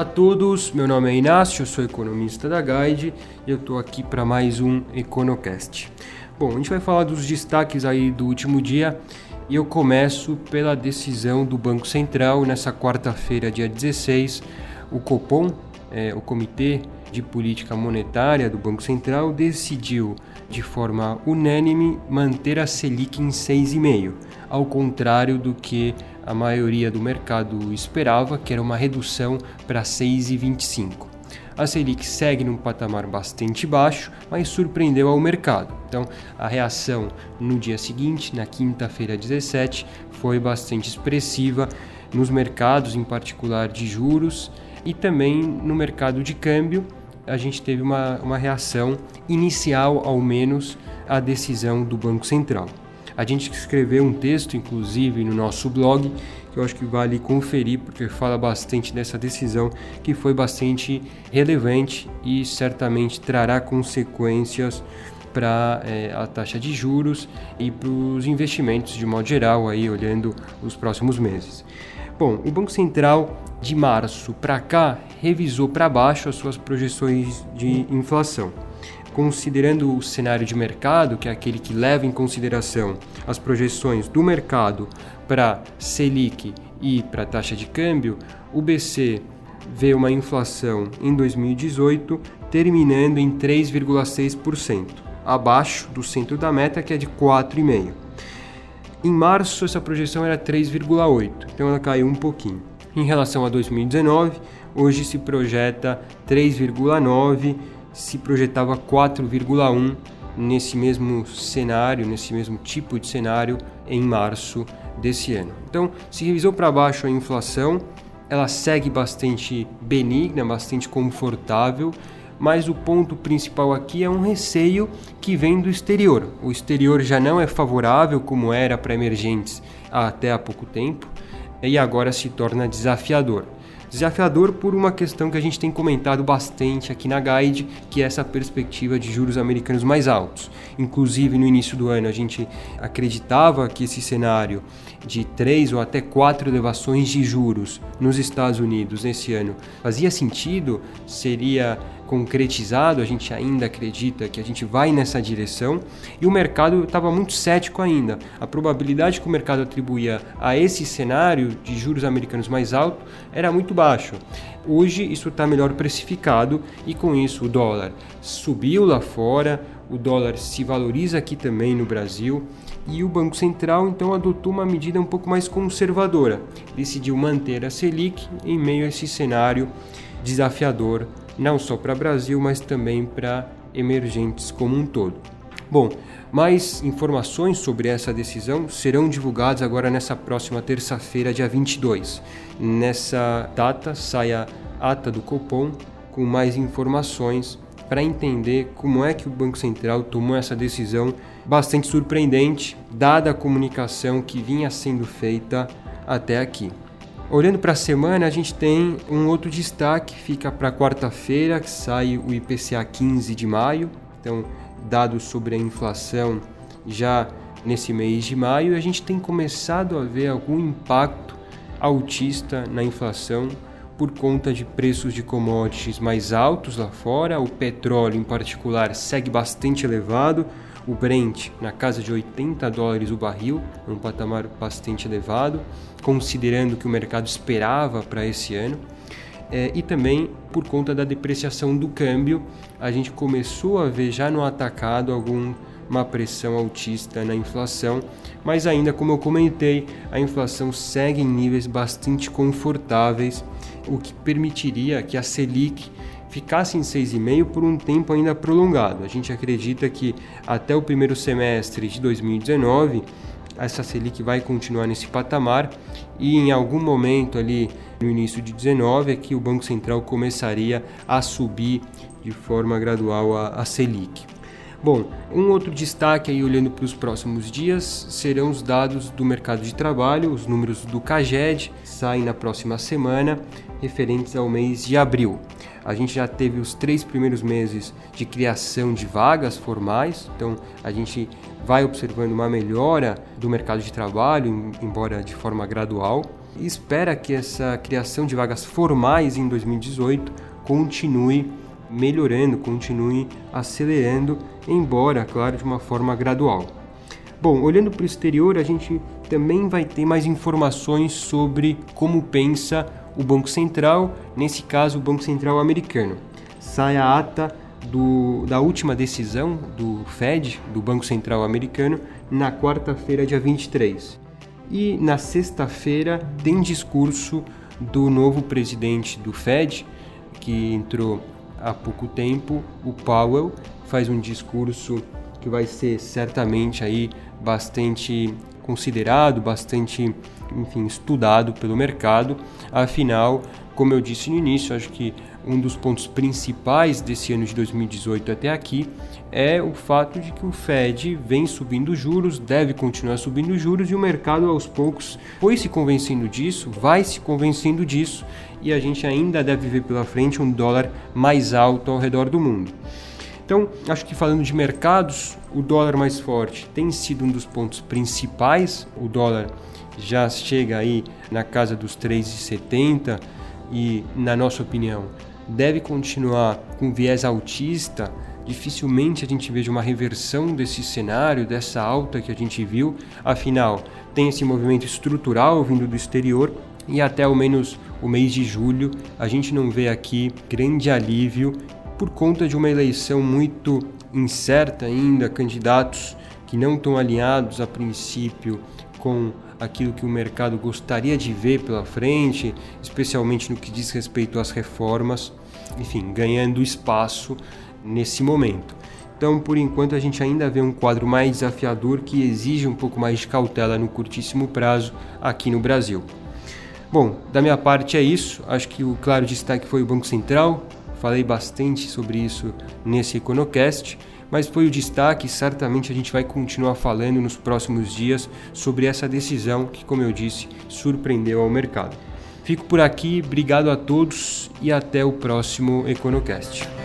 Olá a todos, meu nome é Inácio, sou economista da Guide e eu estou aqui para mais um EconoCast. Bom, a gente vai falar dos destaques aí do último dia e eu começo pela decisão do Banco Central nessa quarta-feira, dia 16. O Copom, é, o Comitê de Política Monetária do Banco Central, decidiu de forma unânime manter a Selic em 6,5, ao contrário do que a maioria do mercado esperava, que era uma redução para 6,25. A Selic segue num patamar bastante baixo, mas surpreendeu ao mercado. Então, a reação no dia seguinte, na quinta-feira 17, foi bastante expressiva nos mercados, em particular de juros, e também no mercado de câmbio. A gente teve uma, uma reação inicial, ao menos, à decisão do Banco Central. A gente escreveu um texto, inclusive, no nosso blog, que eu acho que vale conferir, porque fala bastante dessa decisão, que foi bastante relevante e certamente trará consequências para é, a taxa de juros e para os investimentos de modo geral, aí olhando os próximos meses. Bom, o Banco Central de março para cá revisou para baixo as suas projeções de inflação considerando o cenário de mercado, que é aquele que leva em consideração as projeções do mercado para Selic e para taxa de câmbio, o BC vê uma inflação em 2018 terminando em 3,6%, abaixo do centro da meta que é de 4,5%. Em março essa projeção era 3,8%, então ela caiu um pouquinho. Em relação a 2019, hoje se projeta 3,9% se projetava 4,1 nesse mesmo cenário, nesse mesmo tipo de cenário em março desse ano. Então, se revisou para baixo a inflação, ela segue bastante benigna, bastante confortável, mas o ponto principal aqui é um receio que vem do exterior. O exterior já não é favorável como era para emergentes até há pouco tempo e agora se torna desafiador. Desafiador por uma questão que a gente tem comentado bastante aqui na Guide, que é essa perspectiva de juros americanos mais altos. Inclusive, no início do ano, a gente acreditava que esse cenário de três ou até quatro elevações de juros nos Estados Unidos nesse ano fazia sentido, seria concretizado, a gente ainda acredita que a gente vai nessa direção e o mercado estava muito cético ainda. A probabilidade que o mercado atribuía a esse cenário de juros americanos mais alto era muito baixo. Hoje isso está melhor precificado e com isso o dólar subiu lá fora, o dólar se valoriza aqui também no Brasil e o Banco Central então adotou uma medida um pouco mais conservadora, decidiu manter a Selic em meio a esse cenário desafiador não só para o Brasil, mas também para emergentes como um todo. Bom, mais informações sobre essa decisão serão divulgadas agora nessa próxima terça-feira, dia 22. Nessa data sai a ata do Copom com mais informações para entender como é que o Banco Central tomou essa decisão bastante surpreendente, dada a comunicação que vinha sendo feita até aqui. Olhando para a semana, a gente tem um outro destaque, fica para quarta-feira, que sai o IPCA 15 de maio. Então, dados sobre a inflação já nesse mês de maio, a gente tem começado a ver algum impacto altista na inflação por conta de preços de commodities mais altos lá fora, o petróleo em particular segue bastante elevado, o Brent na casa de 80 dólares o barril, um patamar bastante elevado, considerando que o mercado esperava para esse ano. É, e também por conta da depreciação do câmbio, a gente começou a ver já no atacado alguma pressão altista na inflação, mas ainda como eu comentei, a inflação segue em níveis bastante confortáveis, o que permitiria que a Selic ficasse em 6,5 por um tempo ainda prolongado. A gente acredita que até o primeiro semestre de 2019 essa Selic vai continuar nesse patamar e em algum momento ali no início de 19 é que o Banco Central começaria a subir de forma gradual a, a Selic. Bom, um outro destaque aí olhando para os próximos dias serão os dados do mercado de trabalho, os números do CAGED saem na próxima semana, referentes ao mês de abril. A gente já teve os três primeiros meses de criação de vagas formais, então a gente vai observando uma melhora do mercado de trabalho, embora de forma gradual. e espera que essa criação de vagas formais em 2018 continue melhorando, continue acelerando, embora, claro, de uma forma gradual. Bom, olhando para o exterior, a gente também vai ter mais informações sobre como pensa o Banco Central, nesse caso o Banco Central americano. Sai a ata do, da última decisão do Fed, do Banco Central americano, na quarta-feira, dia 23. E na sexta-feira tem discurso do novo presidente do Fed, que entrou há pouco tempo, o Powell, faz um discurso que vai ser certamente aí bastante considerado, bastante, enfim, estudado pelo mercado. Afinal, como eu disse no início, acho que um dos pontos principais desse ano de 2018 até aqui é o fato de que o Fed vem subindo juros, deve continuar subindo juros e o mercado aos poucos foi se convencendo disso, vai se convencendo disso e a gente ainda deve ver pela frente um dólar mais alto ao redor do mundo. Então, acho que falando de mercados, o dólar mais forte tem sido um dos pontos principais. O dólar já chega aí na casa dos 3,70 e, na nossa opinião, deve continuar com viés altista. Dificilmente a gente veja uma reversão desse cenário, dessa alta que a gente viu. Afinal, tem esse movimento estrutural vindo do exterior e até ao menos o mês de julho a gente não vê aqui grande alívio por conta de uma eleição muito incerta ainda, candidatos que não estão alinhados a princípio com aquilo que o mercado gostaria de ver pela frente, especialmente no que diz respeito às reformas, enfim, ganhando espaço nesse momento. Então, por enquanto, a gente ainda vê um quadro mais desafiador que exige um pouco mais de cautela no curtíssimo prazo aqui no Brasil. Bom, da minha parte é isso. Acho que o claro destaque foi o Banco Central, falei bastante sobre isso nesse Econocast, mas foi o destaque, certamente a gente vai continuar falando nos próximos dias sobre essa decisão que, como eu disse, surpreendeu ao mercado. Fico por aqui, obrigado a todos e até o próximo Econocast.